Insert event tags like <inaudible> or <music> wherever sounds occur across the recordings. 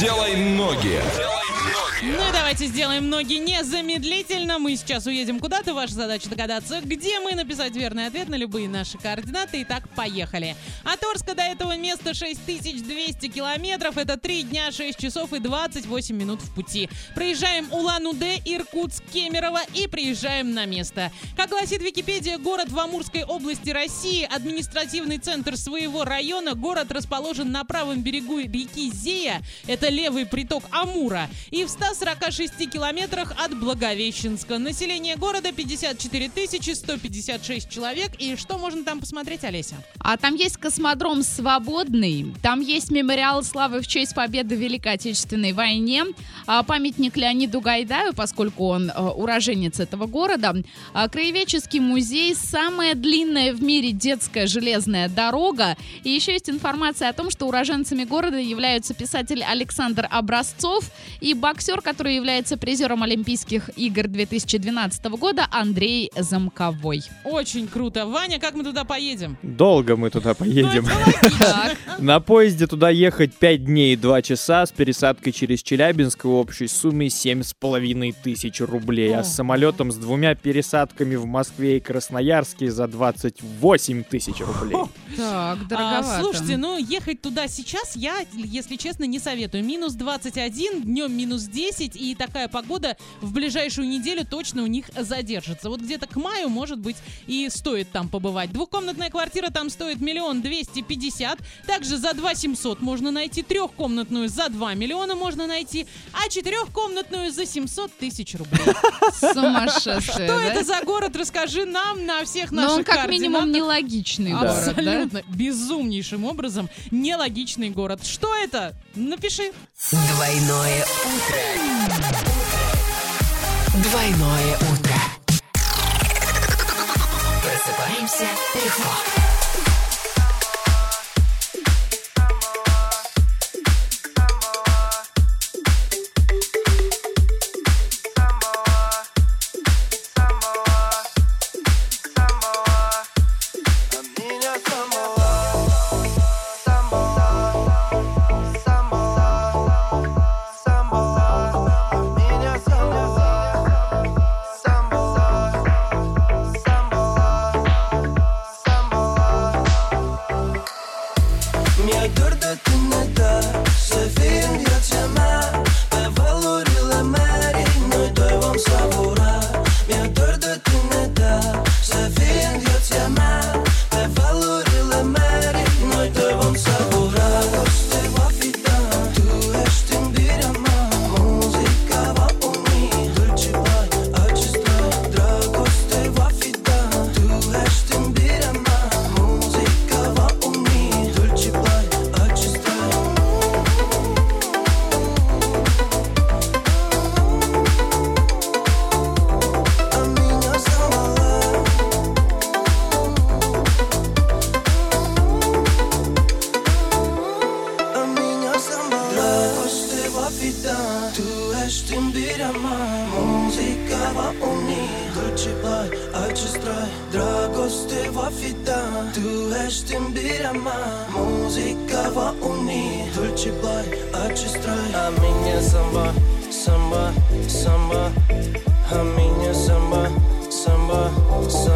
Делай ноги. Ну и давайте сделаем ноги незамедлительно. Мы сейчас уедем куда-то. Ваша задача догадаться, где мы написать верный ответ на любые наши координаты. Итак, поехали. От Орска до этого места 6200 километров. Это 3 дня, 6 часов и 28 минут в пути. Проезжаем Улан-Удэ, Иркутск, Кемерово и приезжаем на место. Как гласит Википедия, город в Амурской области России, административный центр своего района. Город расположен на правом берегу реки Зея. Это левый приток Амура. И в 146 километрах от Благовещенска. Население города 54 156 человек. И что можно там посмотреть, Олеся? А там есть космодром свободный, там есть мемориал славы в честь победы в Великой Отечественной войне, а, памятник Леониду Гайдаю, поскольку он а, уроженец этого города, а, краеведческий музей, самая длинная в мире детская железная дорога. И еще есть информация о том, что уроженцами города являются писатель Александр Образцов и боксер, который является призером Олимпийских игр 2012 года, Андрей Замковой. Очень круто. Ваня, как мы туда поедем? Долго мы туда поедем. Ну, Так. На поезде туда ехать 5 дней и 2 часа с пересадкой через Челябинск в общей сумме 7,5 тысяч рублей. А с самолетом с двумя пересадками в Москве и Красноярске за 28 тысяч рублей. Так, А, дороговато. слушайте, ну ехать туда сейчас я, если честно, не советую. Минус 21, днем минус 10, и такая погода в ближайшую неделю точно у них задержится. Вот где-то к маю, может быть, и стоит там побывать. Двухкомнатная квартира там стоит миллион двести пятьдесят. Также за 2 700 можно найти. Трехкомнатную за 2 миллиона можно найти. А четырехкомнатную за 700 тысяч рублей. <laughs> Сумасшедшая, Что да? это за город? Расскажи нам на всех Но наших он как минимум нелогичный город, да? Абсолютно безумнейшим образом нелогичный город. Что это? Напиши. Двойное утро. Двойное утро. Просыпаемся легко. Ești iubirea mea Muzica va uni. Dulce bai, acest trai Dragoste va fi ta Tu ești iubirea mea Muzica va uni. Dulce bai, acest trai A minha samba Samba, samba. A minha samba Samba, samba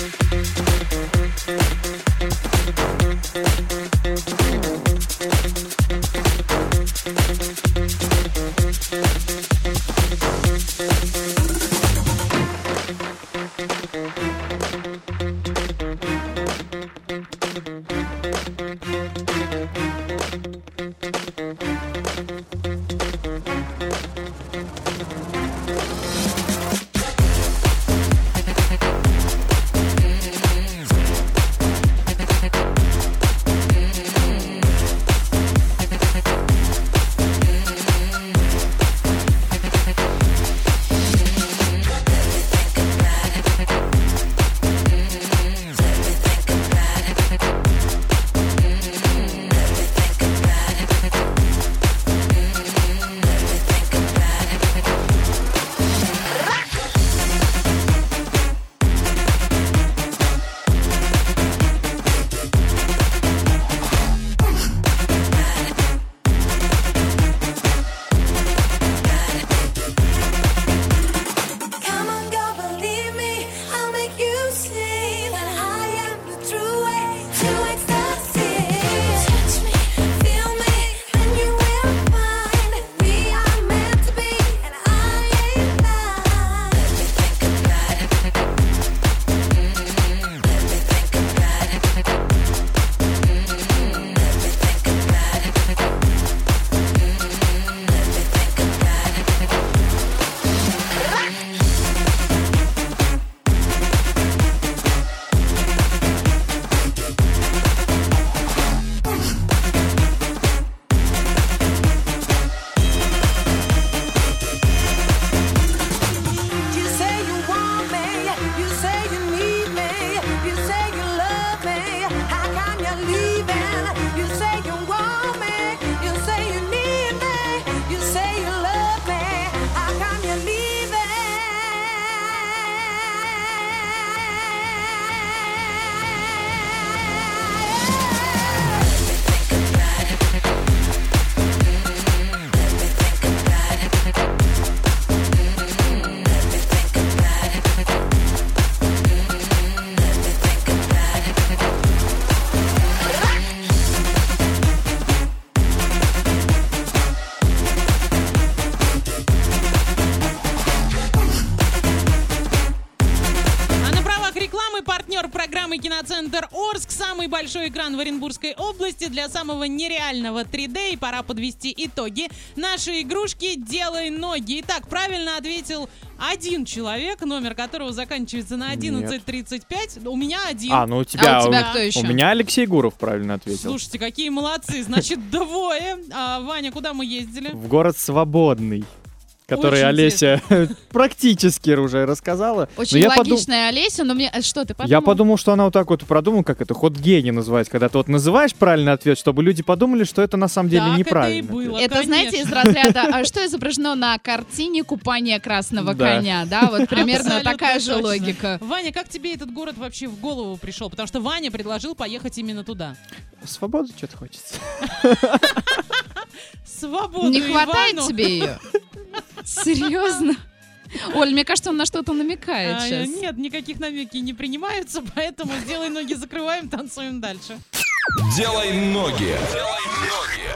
программы «Киноцентр Орск» самый большой экран в Оренбургской области для самого нереального 3D. И пора подвести итоги. Наши игрушки «Делай ноги». Итак, правильно ответил один человек, номер которого заканчивается на 1135. У меня один. А, ну у тебя... А у тебя кто еще? У меня Алексей Гуров правильно ответил. Слушайте, какие молодцы. Значит, <laughs> двое. А, Ваня, куда мы ездили? В город Свободный. Который Очень Олеся <laughs> практически уже рассказала. Очень логичная Олеся, но мне... э, Что, ты подумал? Я подумал, что она вот так вот продумала, как это ход гений называется, когда ты вот называешь правильный ответ, чтобы люди подумали, что это на самом деле Так неправильно. это и было, Это, знаете, из разряда, а <laughs> что изображено на картине «Купание красного коня», да? Вот примерно такая же логика. Ваня, как тебе этот город вообще в голову пришел? Потому что Ваня предложил поехать именно туда. Свободы что-то хочется. <laughs> Свободу Не хватает тебе ее? Серьезно? Оль, мне кажется, он на что-то намекает А, сейчас. Нет, никаких намеки не принимаются, поэтому сделай ноги закрываем, танцуем дальше. Делай ноги. Делай ноги.